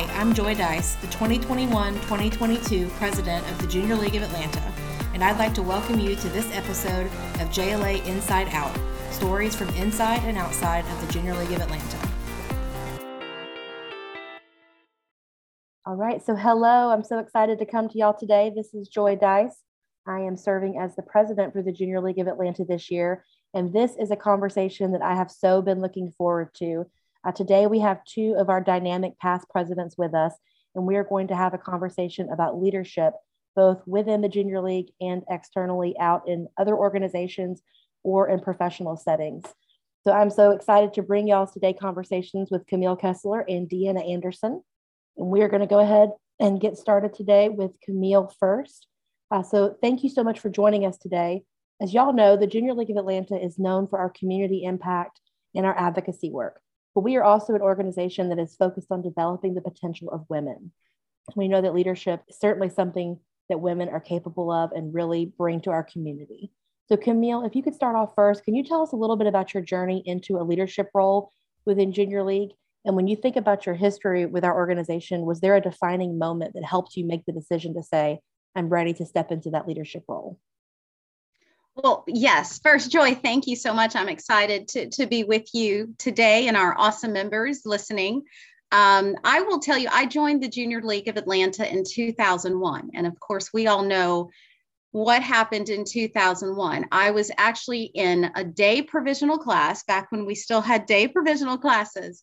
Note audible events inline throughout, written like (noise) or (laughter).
Hi, I'm Joy Dyess, the 2021 2022 president of the Junior League of Atlanta, and I'd like to welcome you to this episode of JLA Inside Out stories from inside and outside of the Junior League of Atlanta. All right, so hello, I'm so excited to come to y'all today. This is Joy Dyess. I am serving as the president for the Junior League of Atlanta this year, and this is a conversation that I have so been looking forward to. Uh, today, we have two of our dynamic past presidents with us, and we are going to have a conversation about leadership, both within the Junior League and externally out in other organizations or in professional settings. So I'm so excited to bring y'all today conversations with Camille Kesler and Deanna Anderson. And we are going to go ahead and get started today with Camille first. Uh, so thank you so much for joining us today. As y'all know, the Junior League of Atlanta is known for our community impact and our advocacy work but we are also an organization that is focused on developing the potential of women. We know that leadership is certainly something that women are capable of and really bring to our community. So, Camille, if you could start off first, can you tell us a little bit about your journey into a leadership role within Junior League? And when you think about your history with our organization, was there a defining moment that helped you make the decision to say, I'm ready to step into that leadership role? Well, yes. First, Joy, thank you so much. I'm excited to, to be with you today and our awesome members listening. Um, I will tell you, I joined the Junior League of Atlanta in 2001. And of course, we all know what happened in 2001. I was actually in a day provisional class back when we still had day provisional classes.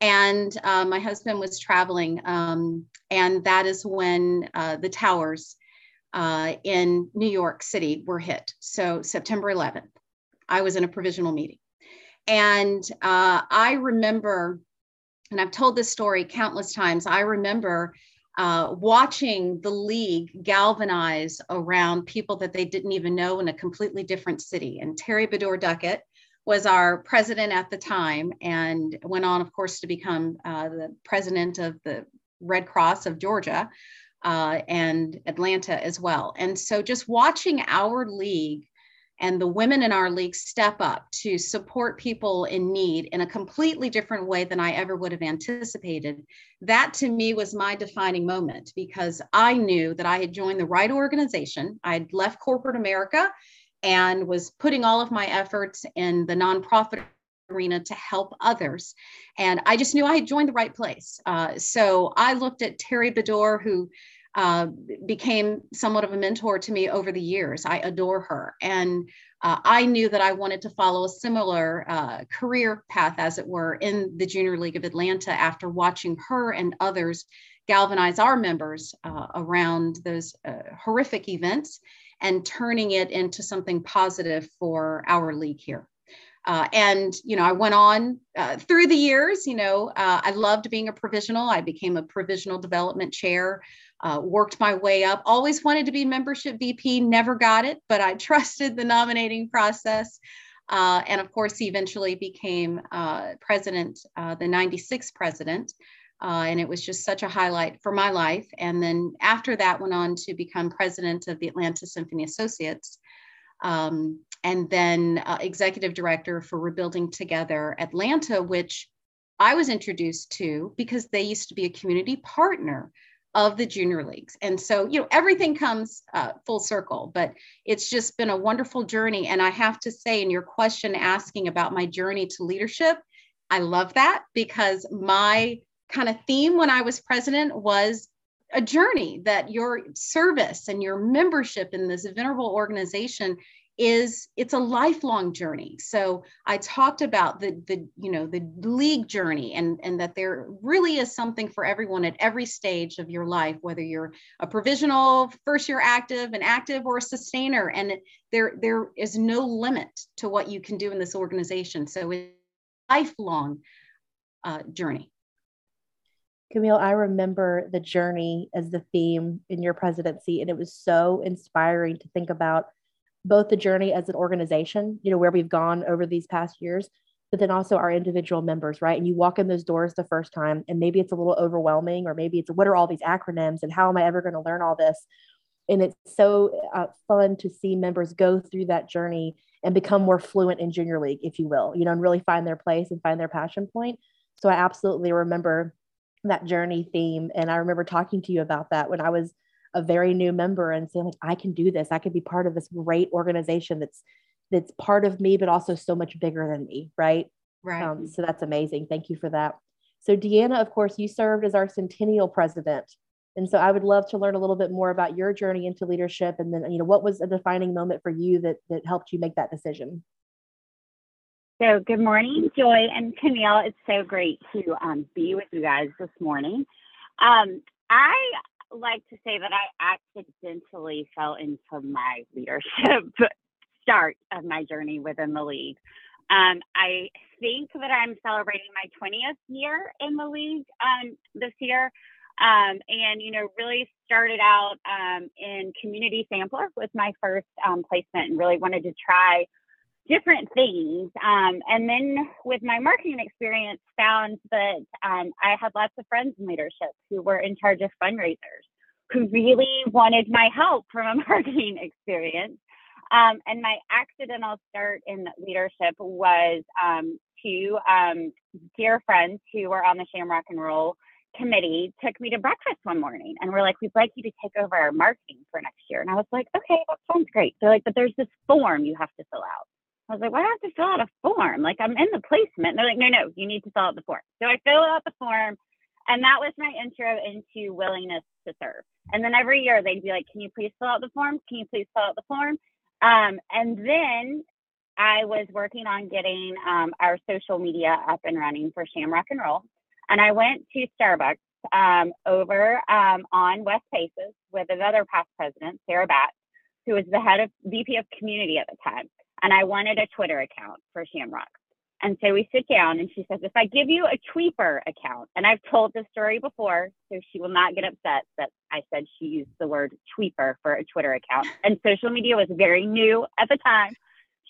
And uh, my husband was traveling. Um, and that is when uh, the towers uh, in New York City were hit. So September 11th, I was in a provisional meeting. And uh, I remember, and I've told this story countless times, I remember uh, watching the league galvanize around people that they didn't even know in a completely different city. And Terry Bedore Duckett was our president at the time and went on, of course, to become uh, the president of the Red Cross of Georgia uh, and Atlanta as well. And so just watching our league and the women in our league step up to support people in need in a completely different way than I ever would have anticipated. That to me was my defining moment because I knew that I had joined the right organization. I had left corporate America and was putting all of my efforts in the nonprofit arena to help others. And I just knew I had joined the right place. Uh, so I looked at Terry Bedore, who uh, became somewhat of a mentor to me over the years. I adore her. And uh, I knew that I wanted to follow a similar uh, career path, as it were, in the Junior League of Atlanta after watching her and others galvanize our members uh, around those uh, horrific events and turning it into something positive for our league here. Uh, and you know i went on uh, through the years you know uh, i loved being a provisional i became a provisional development chair uh, worked my way up. Always wanted to be membership vp never got it but i (laughs) trusted the nominating process. Uh, and of course he eventually became uh, president the 96th president. And it was just such a highlight for my life. And then after that went on to become president of the atlanta symphony associates. Um, and then uh, executive director for Rebuilding Together Atlanta, which I was introduced to because they used to be a community partner of the junior leagues. And so, you know, everything comes uh, full circle, but it's just been a wonderful journey. And I have to say, in your question asking about my journey to leadership, I love that because my kind of theme when I was president was a journey that your service and your membership in this venerable organization is it's a lifelong journey. So i talked about the the you know the league journey and and that there really is something for everyone at every stage of your life whether you're a provisional first year active an active or a sustainer. And there there is no limit to what you can do in this organization. So it's a lifelong uh, journey. Camille, I remember the journey as the theme in your presidency, and it was so inspiring to think about both the journey as an organization, you know, where we've gone over these past years, but then also our individual members, right? And you walk in those doors the first time, and maybe it's a little overwhelming, or maybe it's what are all these acronyms and how am I ever going to learn all this? And it's so uh, fun to see members go through that journey and become more fluent in junior league, if you will, you know, and really find their place and find their passion point. So I absolutely remember that journey theme. And I remember talking to you about that when I was a very new member and saying like, I can do this. I can be part of this great organization that's that's part of me, but also so much bigger than me. Right. Right. Um, so that's amazing. Thank you for that. So Deanna, of course, you served as our centennial president. And so I would love to learn a little bit more about your journey into leadership and then, you know, what was a defining moment for you that that helped you make that decision? So, good morning, Joy and Camille. It's so great to um, be with you guys this morning. Um, I like to say that I accidentally fell into my leadership (laughs) start of my journey within the league. Um, I think that I'm celebrating my 20th year in the league um, this year. Um, and, you know, really started out um, in community sampler with my first um, placement and really wanted to try different things. Um, and then with my marketing experience, found that um, I had lots of friends in leadership who were in charge of fundraisers who really wanted my help from a (laughs) marketing experience. Um, and my accidental start in leadership was um, two um, dear friends who were on the Shamrock and Roll committee took me to breakfast one morning and we're like, we'd like you to take over our marketing for next year. And I was like, okay, that sounds great. They're like, but there's this form you have to fill out. I was like, why do I have to fill out a form? Like I'm in the placement. And they're like, no, no, you need to fill out the form. So I filled out the form and that was my intro into willingness to serve. And then every year they'd be like, can you please fill out the form? Can you please fill out the form? Um, and then I was working on getting um, our social media up and running for Shamrock and Roll. And I went to Starbucks um, over um, on West Paces with another past president, Sarah Batts, who was the head of VP of community at the time and I wanted a Twitter account for Shamrock. And so we sit down and she says, if I give you a Tweeper account, and I've told this story before, so she will not get upset that I said she used the word Tweeper for a Twitter account. And social media was very new at the time.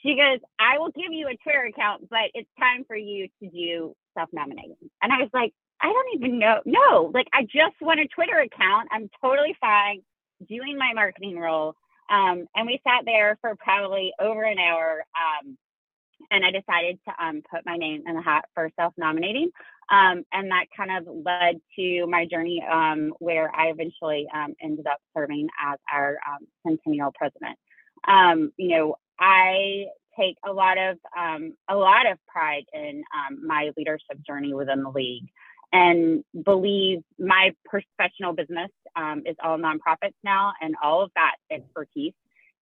She goes, I will give you a Twitter account, but it's time for you to do self nominating. And I was like, I don't even know. No, like I just want a Twitter account. I'm totally fine doing my marketing role. Um, and we sat there for probably over an hour. Um, and I decided to um, put my name in the hat for self nominating. Um, and that kind of led to my journey um, where I eventually um, ended up serving as our centennial president. you know, I take a lot of a lot of pride in my leadership journey within the league and believe my professional business um, is all nonprofits now, and all of that expertise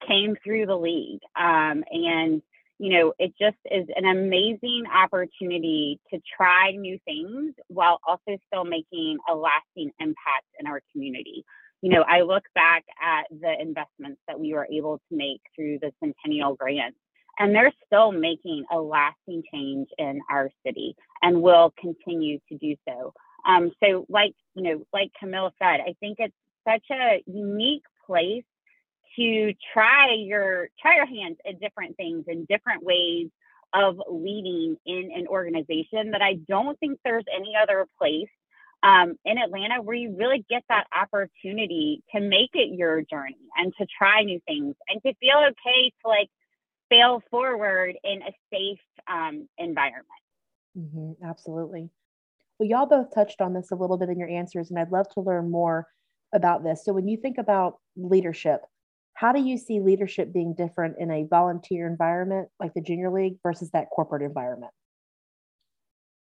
came through the league. Um, and you know, it just is an amazing opportunity to try new things while also still making a lasting impact in our community. You know, I look back at the investments that we were able to make through the Centennial Grants and they're still making a lasting change in our city and will continue to do so. Um, so, like you know, like Camille said, I think it's such a unique place to try your try your hands at different things in different ways of leading in an organization that I don't think there's any other place um, in Atlanta where you really get that opportunity to make it your journey and to try new things and to feel okay to like fail forward in a safe um, environment. Mm-hmm, absolutely. Well, y'all both touched on this a little bit in your answers, and I'd love to learn more about this. So, when you think about leadership, how do you see leadership being different in a volunteer environment like the junior league versus that corporate environment?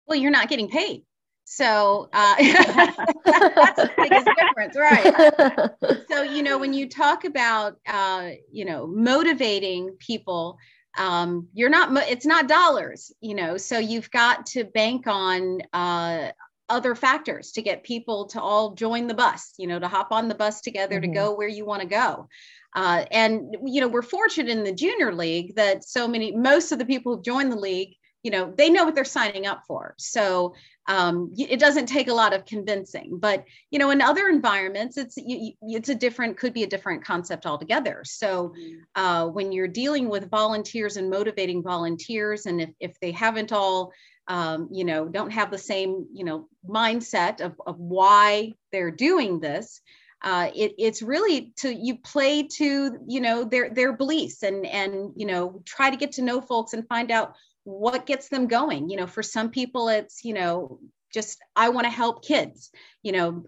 Well, you're not getting paid. So uh, (laughs) that's the biggest difference, right? So you know, when you talk about uh, you know motivating people, um, you're not. It's not dollars, you know. So you've got to bank on uh, other factors to get people to all join the bus. You know, to hop on the bus together mm-hmm. to go where you want to go. Uh, and you know, we're fortunate in the junior league that so many, most of the people who've joined the league you know they know what they're signing up for so um, it doesn't take a lot of convincing but you know in other environments it's you, it's a different could be a different concept altogether so mm-hmm. uh, when you're dealing with volunteers and motivating volunteers and if, if they haven't all um, you know don't have the same you know mindset of, of why they're doing this uh, it, it's really to you play to you know their their beliefs and and you know try to get to know folks and find out what gets them going. You know for some people it's you know just i want to help kids. You know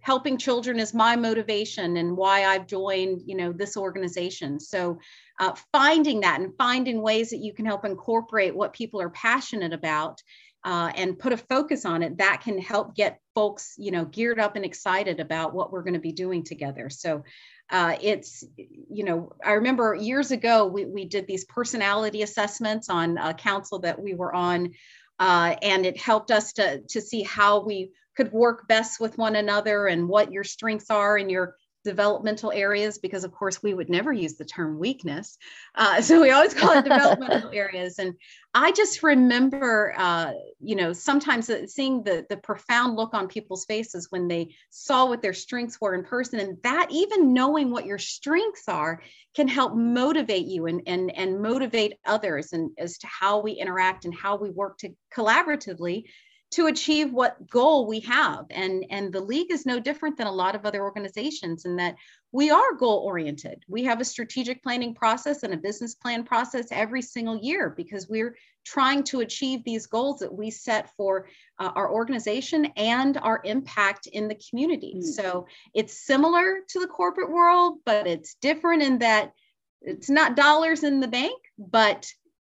helping children is my motivation and why i've joined you know this organization. So uh, finding that and finding ways that you can help incorporate what people are passionate about uh, and put a focus on it that can help get folks you know geared up and excited about what we're going to be doing together. So uh, it's you know i remember years ago we, we did these personality assessments on a council that we were on uh, and it helped us to, to see how we could work best with one another and what your strengths are and your developmental areas because of course we would never use the term weakness. Uh, (laughs) so we always call it developmental (laughs) areas. And i just remember uh, you know sometimes seeing the the profound look on people's faces when they saw what their strengths were in person. And that even knowing what your strengths are can help motivate you and and and motivate others and as to how we interact and how we work to collaboratively to achieve what goal we have. And and the league is no different than a lot of other organizations in that we are goal oriented we have a strategic planning process and a business plan process every single year because we're trying to achieve these goals that we set for uh, our organization and our impact in the community. Mm-hmm. so it's similar to the corporate world but it's different in that it's not dollars in the bank but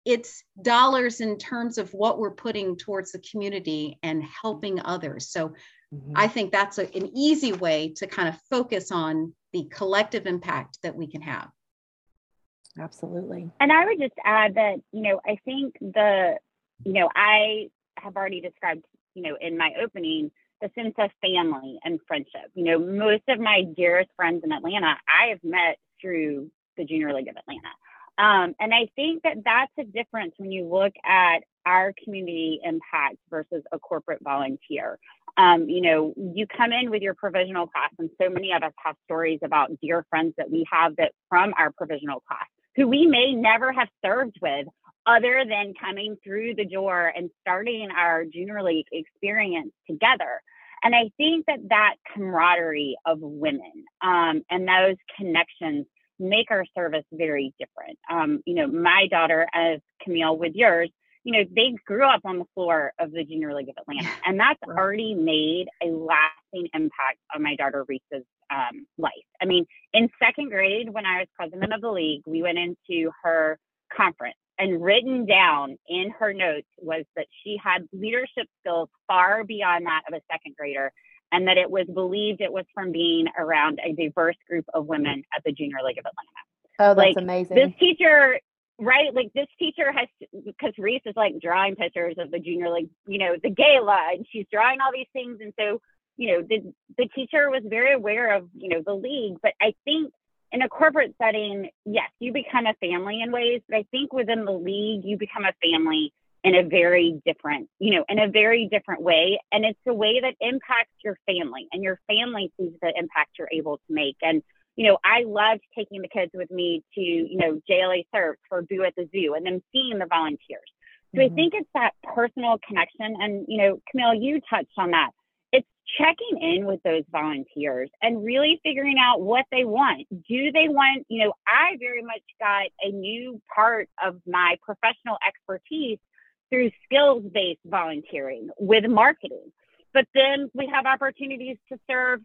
it's dollars in terms of what we're putting towards the community and helping others. So mm-hmm. I think that's a, an easy way to kind of focus on the collective impact that we can have. Absolutely. And I would just add that, you know, I think the, you know, I have already described, you know, in my opening, the sense of family and friendship. You know, most of my dearest friends in Atlanta, I have met through the Junior League of Atlanta. Um, and I think that that's a difference when you look at our community impact versus a corporate volunteer. Um, you know, you come in with your provisional class, and so many of us have stories about dear friends that we have that from our provisional class who we may never have served with other than coming through the door and starting our junior league experience together. And I think that that camaraderie of women um, and those connections make our service very different. Um, you know, my daughter, as Camille with yours, you know, they grew up on the floor of the Junior League of Atlanta, (laughs) and that's right. already made a lasting impact on my daughter Reese's um, life. I mean, in second grade, when I was president of the league, we went into her conference, and written down in her notes was that she had leadership skills far beyond that of a second grader and that it was believed it was from being around a diverse group of women at the Junior League of Atlanta. Oh, that's like, amazing. This teacher, right? Like this teacher has, because Reese is like drawing pictures of the Junior League, you know, the gala, and she's drawing all these things. And so, you know, the, the teacher was very aware of, you know, the league. But I think in a corporate setting, yes, you become a family in ways, but I think within the league, you become a family in a very different, you know, in a very different way. And it's a way that impacts your family and your family sees the impact you're able to make. And, you know, I loved taking the kids with me to, you know, JLA Serves for Boo at the Zoo and then seeing the volunteers. So mm-hmm. I think it's that personal connection. And, you know, Camille, you touched on that. It's checking in with those volunteers and really figuring out what they want. Do they want, you know, I very much got a new part of my professional expertise through skills based volunteering with marketing. But then we have opportunities to serve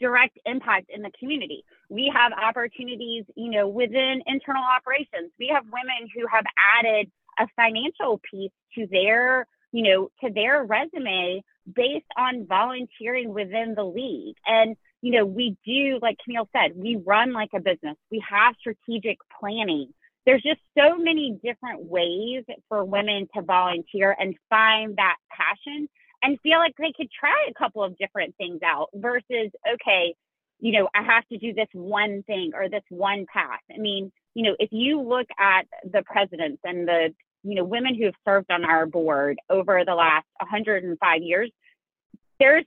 direct impact in the community. We have opportunities, you know, within internal operations. We have women who have added a financial piece to their, you know, to their resume based on volunteering within the league. And, you know, we do, like Camille said, we run like a business. We have strategic planning there's just so many different ways for women to volunteer and find that passion and feel like they could try a couple of different things out versus, okay, you know, I have to do this one thing or this one path. I mean, you know, if you look at the presidents and the, you know, women who have served on our board over the last 105 years, there's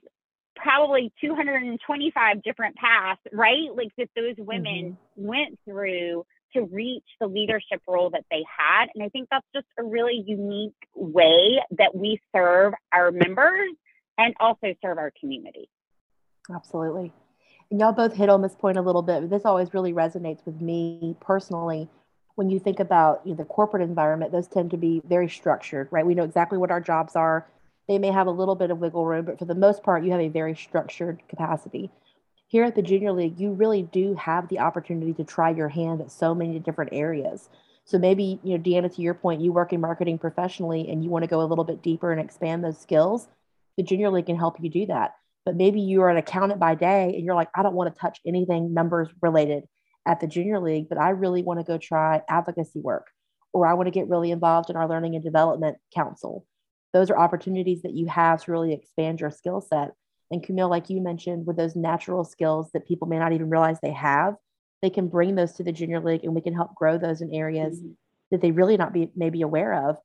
probably 225 different paths, right? Like that those women mm-hmm. went through to reach the leadership role that they had. And I think that's just a really unique way that we serve our members and also serve our community. Absolutely. And y'all both hit on this point a little bit, but this always really resonates with me personally. When you think about you know, the corporate environment, those tend to be very structured, right? We know exactly what our jobs are. they may have a little bit of wiggle room, but for the most part, you have a very structured capacity. Here at the junior league, you really do have the opportunity to try your hand at so many different areas. So maybe, you know, Deanna, to your point, you work in marketing professionally and you want to go a little bit deeper and expand those skills. The junior league can help you do that. But maybe you are an accountant by day and you're like, I don't want to touch anything numbers related at the junior league, but I really want to go try advocacy work or I want to get really involved in our learning and development council. Those are opportunities that you have to really expand your skill set. And Camille, like you mentioned, with those natural skills that people may not even realize they have, they can bring those to the junior league and we can help grow those in areas mm-hmm. that they really not be maybe aware of.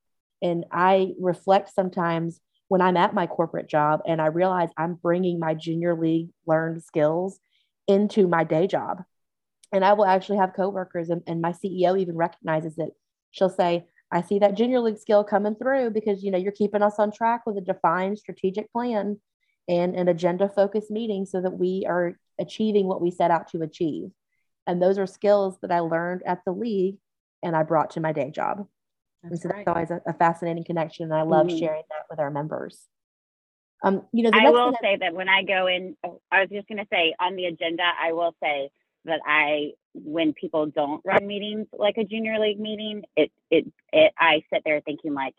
And I reflect sometimes when I'm at my corporate job and I realize I'm bringing my junior league learned skills into my day job. And I will actually have coworkers and, and my CEO even recognizes it. She'll say, I see that junior league skill coming through because you know you're keeping us on track with a defined strategic plan and an agenda focused meeting so that we are achieving what we set out to achieve. And those are skills that I learned at the league and I brought to my day job. That's and so right. that's always a, a, fascinating connection. And I love mm-hmm. sharing that with our members. Um, you know, I will say that when I go in, oh, I was just going to say on the agenda, I will say that I, when people don't run meetings like a junior league meeting, it, it, it, I sit there thinking like,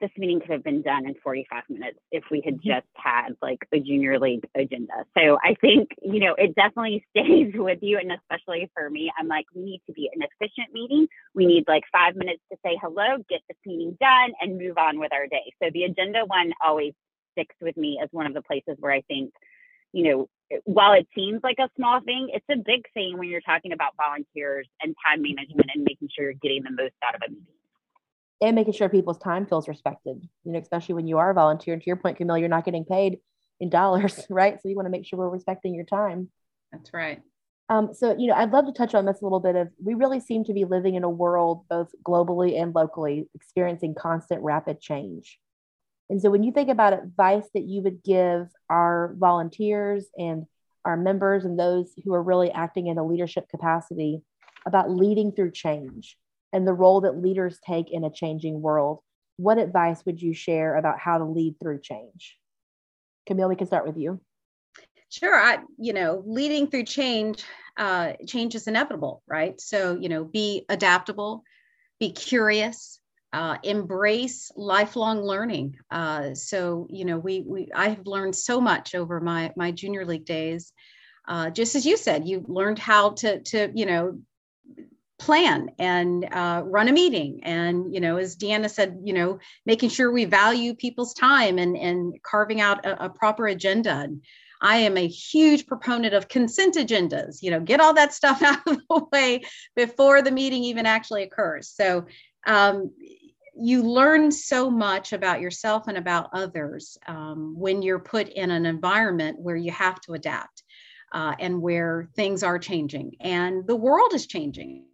this meeting could have been done in 45 minutes if we had mm-hmm. just had like a junior league agenda. So I think, you know, it definitely (laughs) stays with you. And especially for me, I'm like, we need to be an efficient meeting. We need like five minutes to say hello, get this meeting done, and move on with our day. So the agenda one always sticks with me as one of the places where I think, you know, while it seems like a small thing, it's a big thing when you're talking about volunteers and time management and making sure you're getting the most out of a meeting and making sure people's time feels respected, you know, especially when you are a volunteer. And to your point, Camille, you're not getting paid in dollars, (laughs) right? So you want to make sure we're respecting your time. That's right. Um, so, you know, I'd love to touch on this a little bit of we really seem to be living in a world, both globally and locally, experiencing constant rapid change. And so when you think about advice that you would give our volunteers and our members and those who are really acting in a leadership capacity about leading through change, and the role that leaders take in a changing world. What advice would you share about how to lead through change? Camille, we can start with you. Sure. I, you know, leading through change, uh, change is inevitable, right? So, you know, be adaptable, be curious, uh, embrace lifelong learning. Uh, so, you know, we, we, I have learned so much over my, my junior league days. Uh, just as you said, you learned how to, to, you know, plan and uh, run a meeting. And you know as deanna said you know making sure we value people's time and and carving out a, a, proper agenda. And i am a huge proponent of consent agendas you know get all that stuff (laughs) out of the way before the meeting even actually occurs. So um, you learn so much about yourself and about others um, when you're put in an environment where you have to adapt uh, and where things are changing. And the world is changing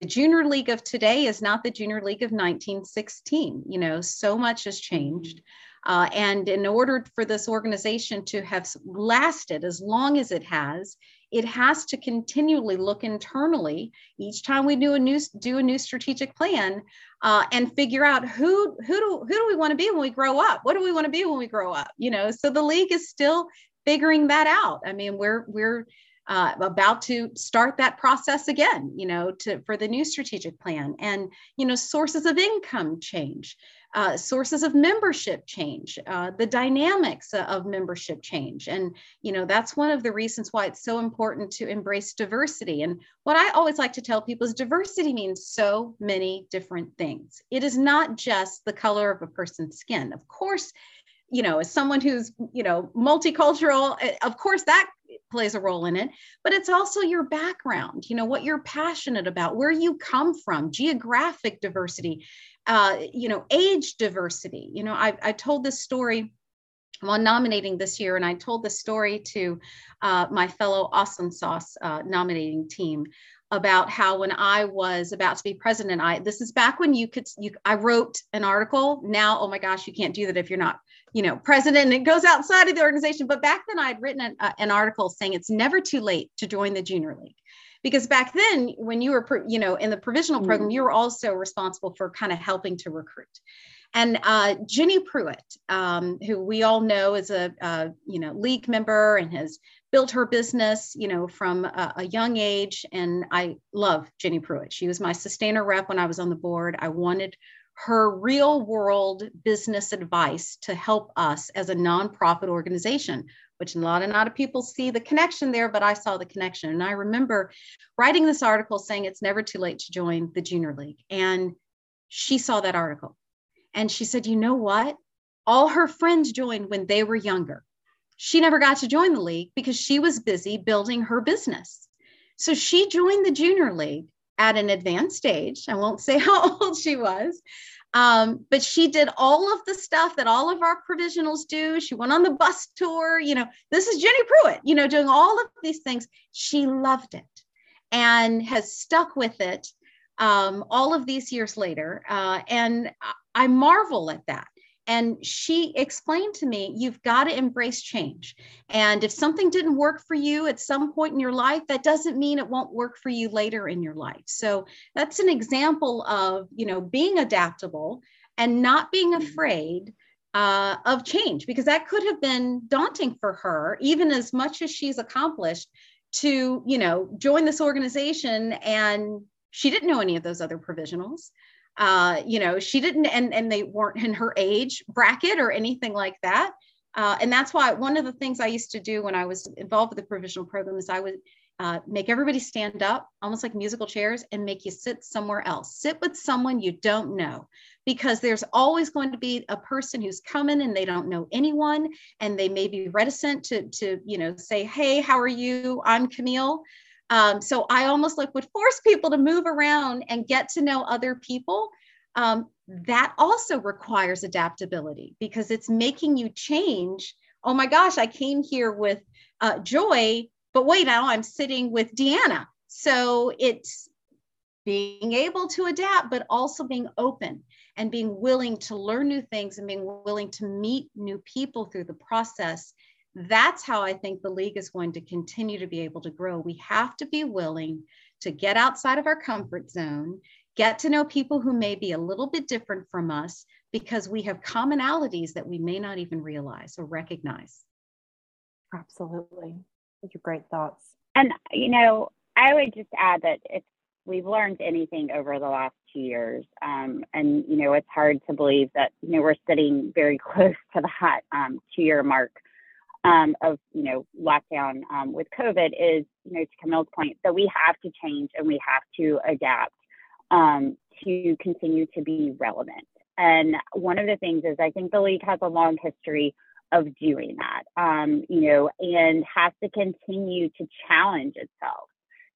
the junior league of today is not the junior league of 1916 you know so much has changed. Uh, and in order for this organization to have lasted as long as it has it has to continually look internally each time we do a new do a new strategic plan uh, and figure out who who do who do we want to be when we grow up? What do we want to be when we grow up? You know so the league is still figuring that out. I mean we're we're uh, about to start that process again you know to for the new strategic plan. And you know sources of income change uh, sources of membership change uh, the dynamics of membership change. And you know that's one of the reasons why it's so important to embrace diversity. And what i always like to tell people is diversity means so many different things. It is not just the color of a person's skin. Of course you know as someone who's you know multicultural eh, of course that plays a role in it but it's also your background you know what you're passionate about where you come from geographic diversity uh, you know age diversity you know I, I told this story while nominating this year and i told the story to uh, my fellow awesome sauce uh, nominating team about how when I was about to be president, I this is back when you could you I wrote an article. Now, oh my gosh, you can't do that if you're not you know president and it goes outside of the organization but back then i'd written an, uh, an article saying it's never too late to join the junior league because back then when you were you know in the provisional program mm. you were also responsible for kind of helping to recruit And uh, Jenny Pruitt, um, who we all know is a, a, you know league member and has built her business, you know, from a, a, young age. And I love Jenny Pruitt. She was my sustainer rep when I was on the board. I wanted her real world business advice to help us as a nonprofit organization which a lot, a lot of people see the connection there, but I saw the connection. And I remember writing this article saying it's never too late to join the junior league. And she saw that article and she said, you know what? All her friends joined when they were younger. She never got to join the league because she was busy building her business. So she joined the junior league at an advanced age. I won't say (laughs) how old she was, um, but she did all of the stuff that all of our provisionals do. She went on the bus tour. You know, this is Jenny Pruitt, you know, doing all of these things. She loved it and has stuck with it um, all of these years later. Uh, and I marvel at that. And she explained to me, you've got to embrace change. And if something didn't work for you at some point in your life, that doesn't mean it won't work for you later in your life. So that's an example of, you know, being adaptable and not being mm-hmm. afraid uh, of change, because that could have been daunting for her, even as much as she's accomplished to, you know, join this organization and she didn't know any of those other provisionals uh, you know, she didn't, and, and they weren't in her age bracket or anything like that. Uh, and that's why one of the things I used to do when I was involved with the provisional program is I would uh, make everybody stand up, almost like musical chairs, and make you sit somewhere else. Sit with someone you don't know, because there's always going to be a person who's coming and they don't know anyone, and they may be reticent to, to you know, say, "Hey, how are you? I'm Camille." Um, so I almost like would force people to move around and get to know other people. Um, that also requires adaptability because it's making you change. Oh my gosh, I came here with uh, joy, but wait, now I'm sitting with Deanna. So it's being able to adapt, but also being open and being willing to learn new things and being willing to meet new people through the process that's how I think the league is going to continue to be able to grow. We have to be willing to get outside of our comfort zone, get to know people who may be a little bit different from us because we have commonalities that we may not even realize or recognize. Absolutely. Those are great thoughts. And, you know, I would just add that if we've learned anything over the last two years, um, and, you know, it's hard to believe that, you know, we're sitting very (laughs) close to that um, two year mark um, of you know lockdown um, with COVID is you know to Camille's point that we have to change and we have to adapt um, to continue to be relevant. And one of the things is I think the league has a long history of doing that, um, you know, and has to continue to challenge itself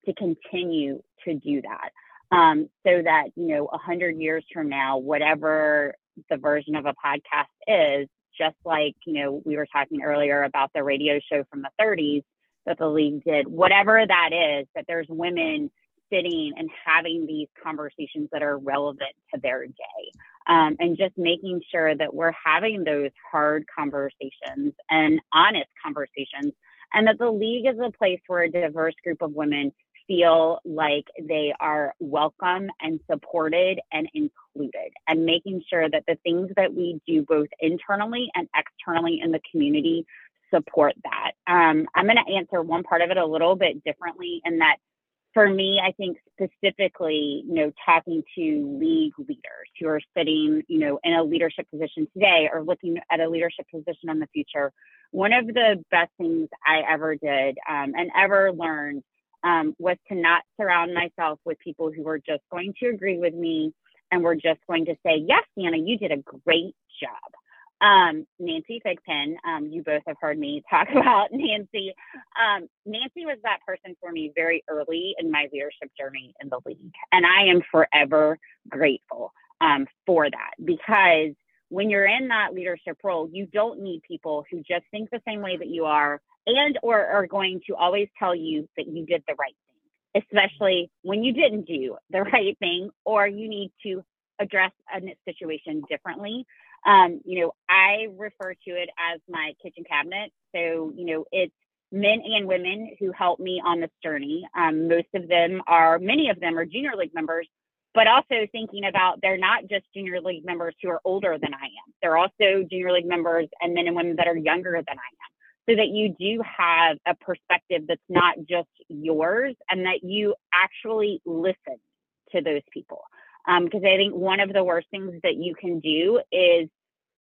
to continue to do that. Um, so that you know, a hundred years from now, whatever the version of a podcast is, just like, you know, we were talking earlier about the radio show from the 30s that the league did, whatever that is, that there's women sitting and having these conversations that are relevant to their day. Um, and just making sure that we're having those hard conversations and honest conversations, and that the league is a place where a diverse group of women feel like they are welcome and supported and included, and making sure that the things that we do both internally and externally in the community support that. Um, I'm going to answer one part of it a little bit differently in that for me, I think specifically, you know, talking to league leaders who are sitting, you know, in a leadership position today or looking at a leadership position in the future, one of the best things I ever did um, and ever learned um, was to not surround myself with people who were just going to agree with me and were just going to say, Yes, Anna, you did a great job. Um, Nancy Thigpen, um, you both have heard me (laughs) talk about Nancy. Um, Nancy was that person for me very early in my leadership journey in the league. And I am forever grateful um, for that because when you're in that leadership role, you don't need people who just think the same way that you are and or are going to always tell you that you did the right thing, especially when you didn't do the (laughs) right thing or you need to address a situation differently. Um, you know, I refer to it as my kitchen cabinet. So, you know, it's men and women who help me on this journey. Um, most of them are, many of them are junior league members but also thinking about they're not just junior league members who are older than I am. They're also junior league members and men and women that are younger than I am. So that you do have a perspective that's not just yours and that you actually listen to those people. Because um, I think one of the worst things that you can do is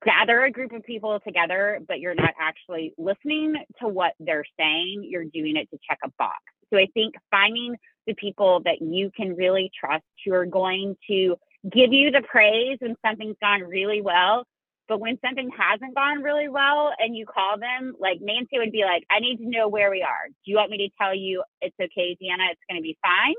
gather a group of people together, but you're not actually listening to what they're saying. You're doing it to check a box. So I think finding the people that you can really trust who are going to give you the praise when something's gone really well. But when something hasn't gone really well and you call them, like Nancy would be like, I need to know where we are. Do you want me to tell you it's okay, Deanna, it's going to be fine?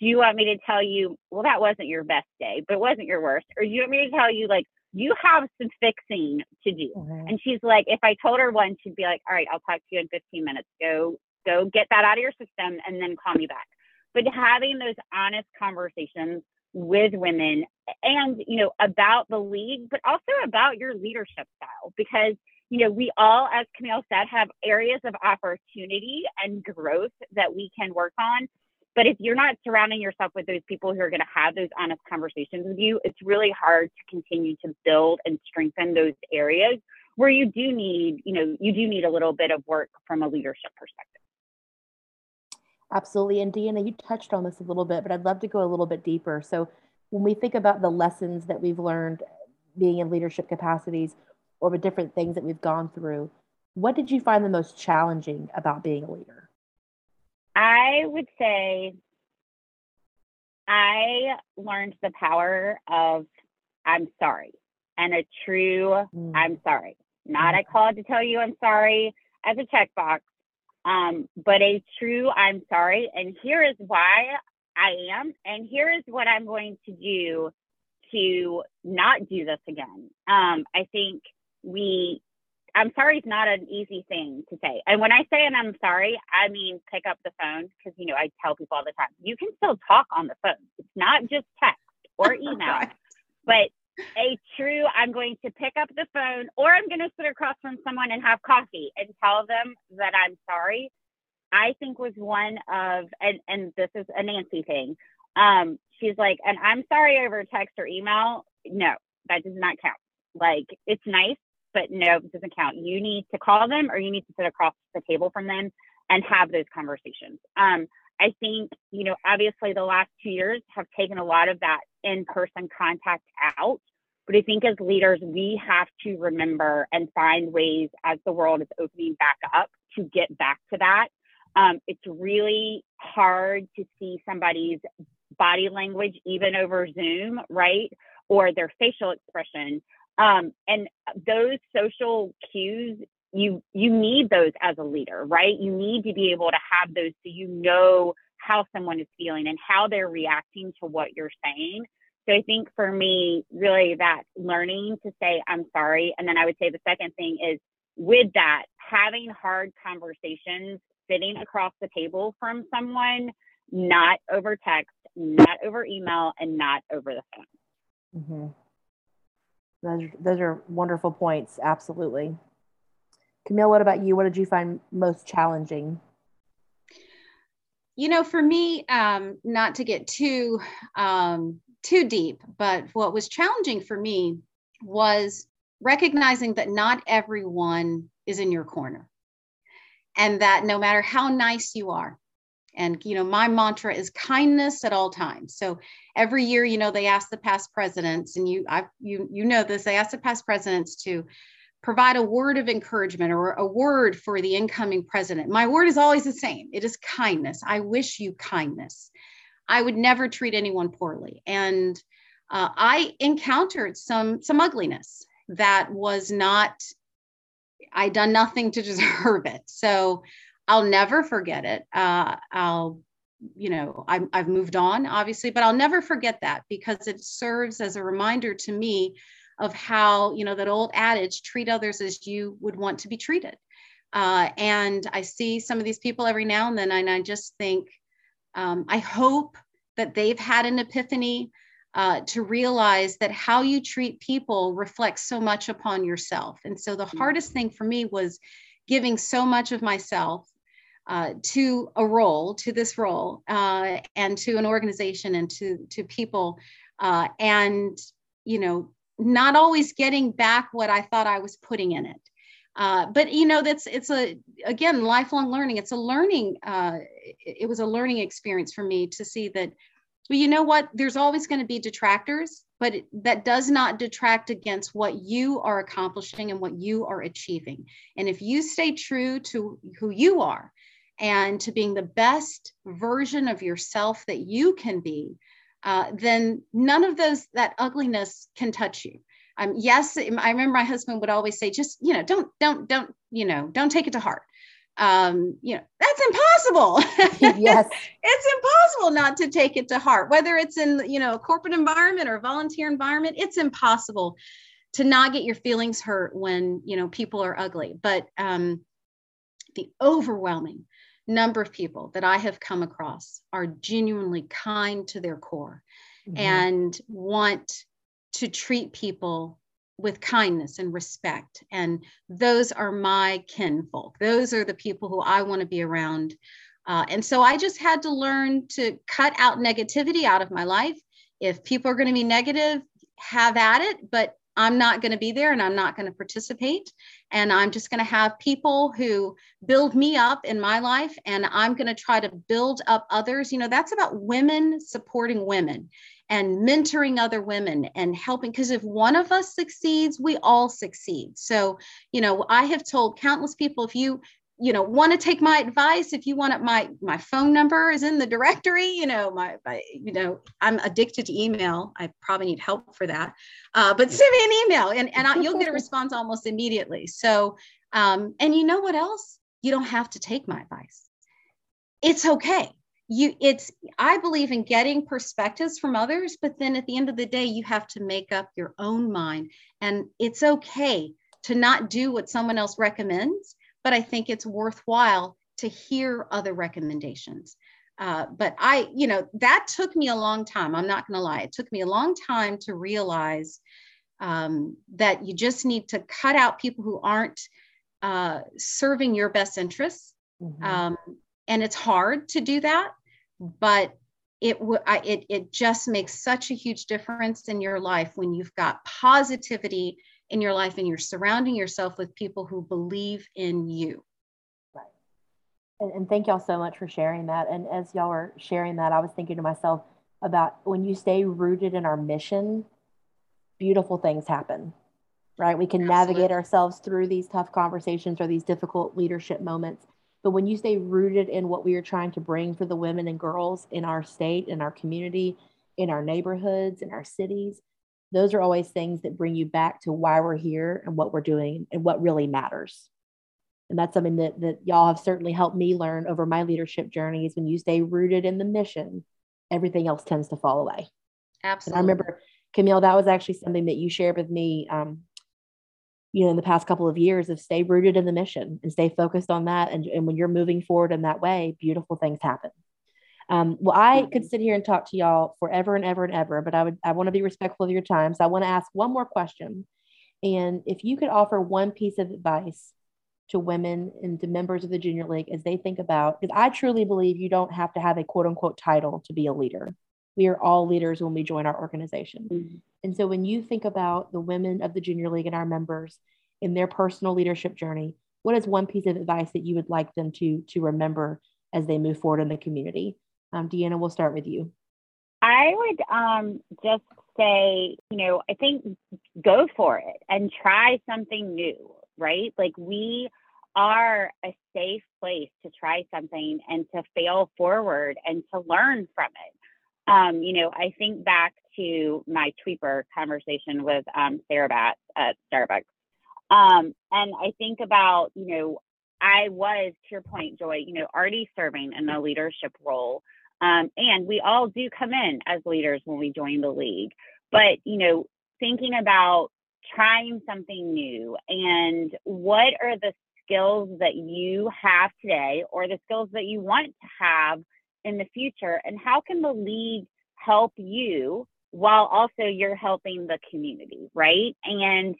Do you want me to tell you, well, that wasn't your best day, but it wasn't your worst? Or do you want me to tell you, like, you have some fixing to do? Mm-hmm. And she's like, if I told her one, she'd be like, all right, I'll talk to you in 15 minutes. Go, go get that out of your system and then call me back but having those honest conversations with women and you know about the league but also about your leadership style because you know we all as camille said have areas of opportunity and growth that we can work on. But if you're not surrounding yourself with those people who are going to have those honest conversations with you it's really hard to continue to build and strengthen those areas where you do need you know you do need a little bit of work from a leadership perspective Absolutely. And Deanna, you touched on this a little bit, but I'd love to go a little bit deeper. So, when we think about the lessons that we've learned being in leadership capacities or the different things that we've gone through, what did you find the most challenging about being a leader? I would say I learned the power of I'm sorry and a true mm. I'm sorry. Not mm. I called to tell you I'm sorry as a checkbox, um, but a true I'm sorry, and here is why I am, and here is what I'm going to do to not do this again. Um, I think we, I'm sorry is not an easy thing to say. And when I say and I'm sorry, I mean pick up the phone because, you know, I tell people all the time, you can still talk on the phone. It's not just text or (laughs) email, right. but a true I'm going to pick up the phone or I'm going to sit across from someone and have coffee and tell them that I'm sorry. I think was one of and and this is a Nancy thing. Um, she's like, and I'm sorry over text or email. No, that does not count. Like it's nice, but no, it doesn't count. You need to call them or you need to sit across the table from them and have those conversations. Um, I think, you know, obviously the last two years have taken a lot of that in person contact out. But I think as leaders, we have to remember and find ways as the world is opening back up to get back to that. Um, it's really hard to see somebody's body language, even over Zoom, right? Or their facial expression. Um, and those social cues you you need those as a leader right? You need to be able to have those so you know how someone is feeling and how they're reacting to what you're saying. So i think for me really that learning to say i'm sorry and then i would say the second thing is with that having hard conversations sitting across the table from someone not over text not over email and not over the phone. Mm-hmm. those, those are wonderful points absolutely Camille, what about you? What did you find most challenging? You know, for me, um, not to get too um, too deep, but what was challenging for me was recognizing that not everyone is in your corner, and that no matter how nice you are, and you know, my mantra is kindness at all times. So every year, you know, they ask the past presidents, and you, I, you, you know this. They ask the past presidents to provide a word of encouragement or a word for the incoming president. My word is always the same it is kindness. I wish you kindness. I would never treat anyone poorly. And uh, I encountered some some ugliness that was not I done nothing to (laughs) deserve it. So I'll never forget it. Uh, I'll you know i I've moved on obviously, but I'll never forget that because it serves as a reminder to me of how, you know, that old adage, treat others as you would want to be treated. Uh, and I see some of these people every now and then, and I just think, um, I hope that they've had an epiphany uh, to realize that how you treat people reflects so much upon yourself. And so the mm-hmm. hardest thing for me was giving so much of myself uh, to a role, to this role, uh, and to an organization and to to people, uh, and you know, not always getting back what I thought I was putting in it. Uh, but you know, that's it's a again lifelong learning. It's a learning. Uh, it, was a learning experience for me to see that. Well, you know what? There's always going to be detractors, but it, that does not detract against what you are accomplishing and what you are achieving. And if you stay true to who you are and to being the best version of yourself that you can be, uh, then none of those, that ugliness can touch you. Um, yes, I remember my husband would always say, just, you know, don't, don't, don't, you know, don't take it to heart. Um, you know, that's impossible. (laughs) yes. it's impossible not to take it to heart, whether it's in, you know, a corporate environment or a volunteer environment, it's impossible to not get your feelings hurt when, you know, people are ugly. But um, the overwhelming number of people that I have come across are genuinely kind to their core mm-hmm. and want to treat people with kindness and respect. And those are my kinfolk. Those are the people who I want to be around. Uh, and so I just had to learn to cut out negativity out of my life. If people are going to be negative, have at it, but I'm not going to be there and I'm not going to participate. And I'm just going to have people who build me up in my life and I'm going to try to build up others. You know, that's about women supporting women and mentoring other women and helping. Because if one of us succeeds, we all succeed. So, you know, I have told countless people if you you know want to take my advice if you want it my my phone number is in the directory you know my, my you know i'm addicted to email i probably need help for that. Uh, but send me an email and, and I, you'll get a (laughs) response almost immediately. So um, and you know what else? You don't have to take my advice. It's okay. You it's i believe in getting perspectives from others but then at the end of the day you have to make up your own mind. And it's okay to not do what someone else recommends but I think it's worthwhile to hear other recommendations. Uh, but I, you know, that took me a long time. I'm not going to lie. It took me a long time to realize um, that you just need to cut out people who aren't uh, serving your best interests. Mm-hmm. Um, and it's hard to do that, but it, w- I, it, it just makes such a huge difference in your life when you've got positivity in your life and you're surrounding yourself with people who believe in you. Right. And, and thank y'all so much for sharing that. And as y'all are sharing that, I was thinking to myself about when you stay rooted in our mission, beautiful things happen, right? We can Absolutely. navigate ourselves through these tough conversations or these difficult leadership moments. But when you stay rooted in what we are trying to bring for the women and girls in our state, in our community, in our neighborhoods, in our cities, those are always things that bring you back to why we're here and what we're doing and what really matters. And that's something that, that y'all have certainly helped me learn over my leadership journey is when you stay rooted in the mission, everything else tends to fall away. Absolutely. And I remember, Camille, that was actually something that you shared with me, um, you know, in the past couple of years of stay rooted in the mission and stay focused on that. And, and when you're moving forward in that way, beautiful things happen. Um, well, I could mm-hmm. sit here and talk to y'all forever and ever and ever, but I would I want to be respectful of your time. So I want to ask one more question. And if you could offer one piece of advice to women and to members of the junior league as they think about, because I truly believe you don't have to have a quote unquote title to be a leader. We are all leaders when we join our organization. Mm-hmm. And so when you think about the women of the junior league and our members in their personal leadership journey, what is one piece of advice that you would like them to to remember as they move forward in the community? Um, Deanna, we'll start with you. I would um, just say, you know, I think go for it and try something new, right? Like we are a safe place to try something and to fail forward and to learn from it. Um, you know, I think back to my tweeper conversation with um, Sarah Batts at Starbucks. Um, and I think about, you know, I was, to your point, Joy, you know, already serving in a leadership role um, and we all do come in as leaders when we join the league. But, you know, thinking about trying something new and what are the skills that you have today or the skills that you want to have in the future and how can the league help you while also you're helping the community right and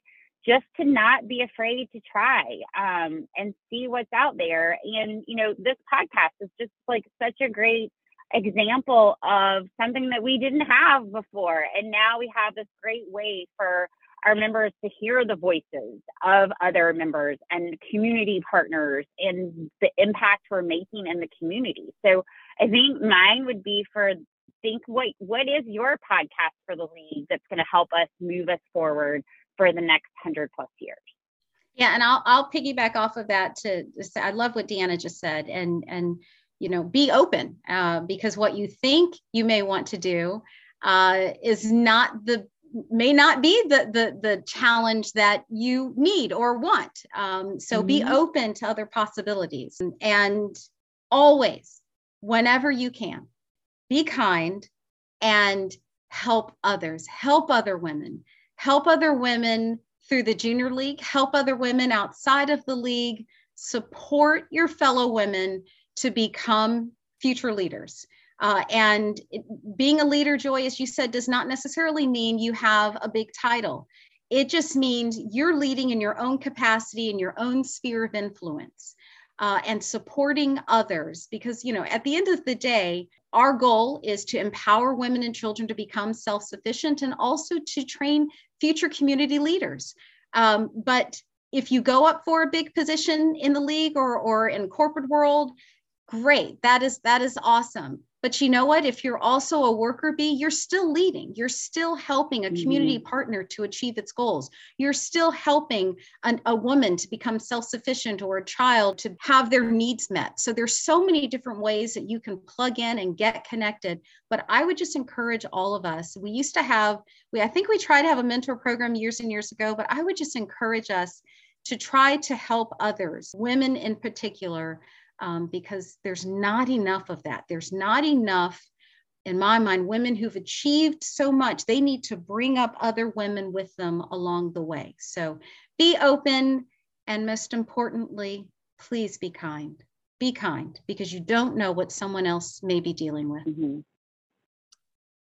just to not be afraid to try um, and see what's out there. And, you know, this podcast is just like such a great example of something that we didn't have before. And now we have this great way for our members to hear the voices of other members and community partners and the impact we're making in the community. So I think mine would be for think what what is your podcast for the league that's going to help us move us forward for the next 100 plus years. Yeah, and I'll I'll piggyback off of that to, say I love what Deanna just said, and and you know be open uh, because what you think you may want to do uh, is not the may not be the the the challenge that you need or want. Um, so mm-hmm. be open to other possibilities and, and always, whenever you can, be kind and help others, help other women. Help other women through the junior league, help other women outside of the league, support your fellow women to become future leaders. Uh, and it, being a leader, Joy, as you said, does not necessarily mean you have a big title. It just means you're leading in your own capacity, in your own sphere of influence, uh, and supporting others. Because, you know, at the end of the day, our goal is to empower women and children to become self sufficient and also to train future community leaders. Um, but if you go up for a big position in the league or, or in corporate world, great. That is that is awesome. But you know what? If you're also a worker bee, you're still leading. You're still helping a community mm-hmm. partner to achieve its goals. You're still helping an, a woman to become self sufficient or a child to have their needs met. So there's so many different ways that you can plug in and get connected. But I would just encourage all of us. We used to have, we I think we tried to have a mentor program years and years ago, but I would just encourage us to try to help others, women in particular, um, because there's not enough of that. There's not enough, in my mind, women who've achieved so much. They need to bring up other women with them along the way. So be open, and most importantly, please be kind. Be kind because you don't know what someone else may be dealing with. Mm-hmm.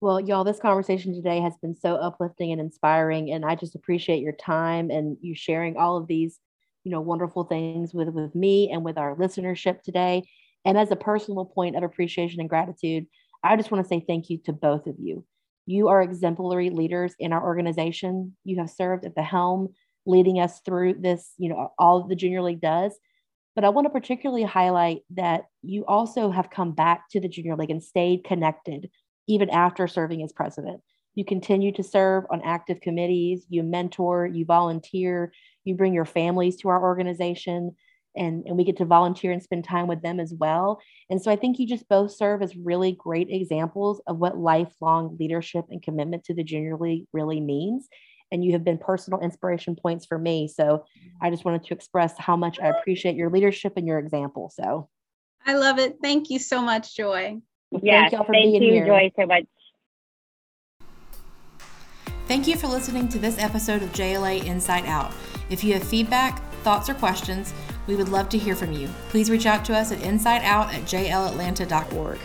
Well, y'all, this conversation today has been so uplifting and inspiring. And I just appreciate your time and you sharing all of these you know wonderful things with with me and with our listenership today. And as a personal point of appreciation and gratitude i just want to say thank you to both of you. You are exemplary leaders in our organization. You have served at the helm leading us through this you know all the junior league does. But i want to particularly highlight that you also have come back to the junior league and stayed connected even after serving as president. You continue to serve on active committees. You mentor you volunteer you bring your families to our organization and, and we get to volunteer and spend time with them as well. And so I think you just both serve as really great examples of what lifelong leadership and commitment to the junior league really means. And you have been personal inspiration points for me. So I just wanted to express how much I appreciate your leadership and your example. So I love it. Thank you so much, Joy. Well, yes, thank, thank you, here. Joy, so much. Thank you for listening to this episode of JLA Inside Out. If you have feedback, thoughts, or questions, we would love to hear from you. Please reach out to us at insideout at jlatlanta.org.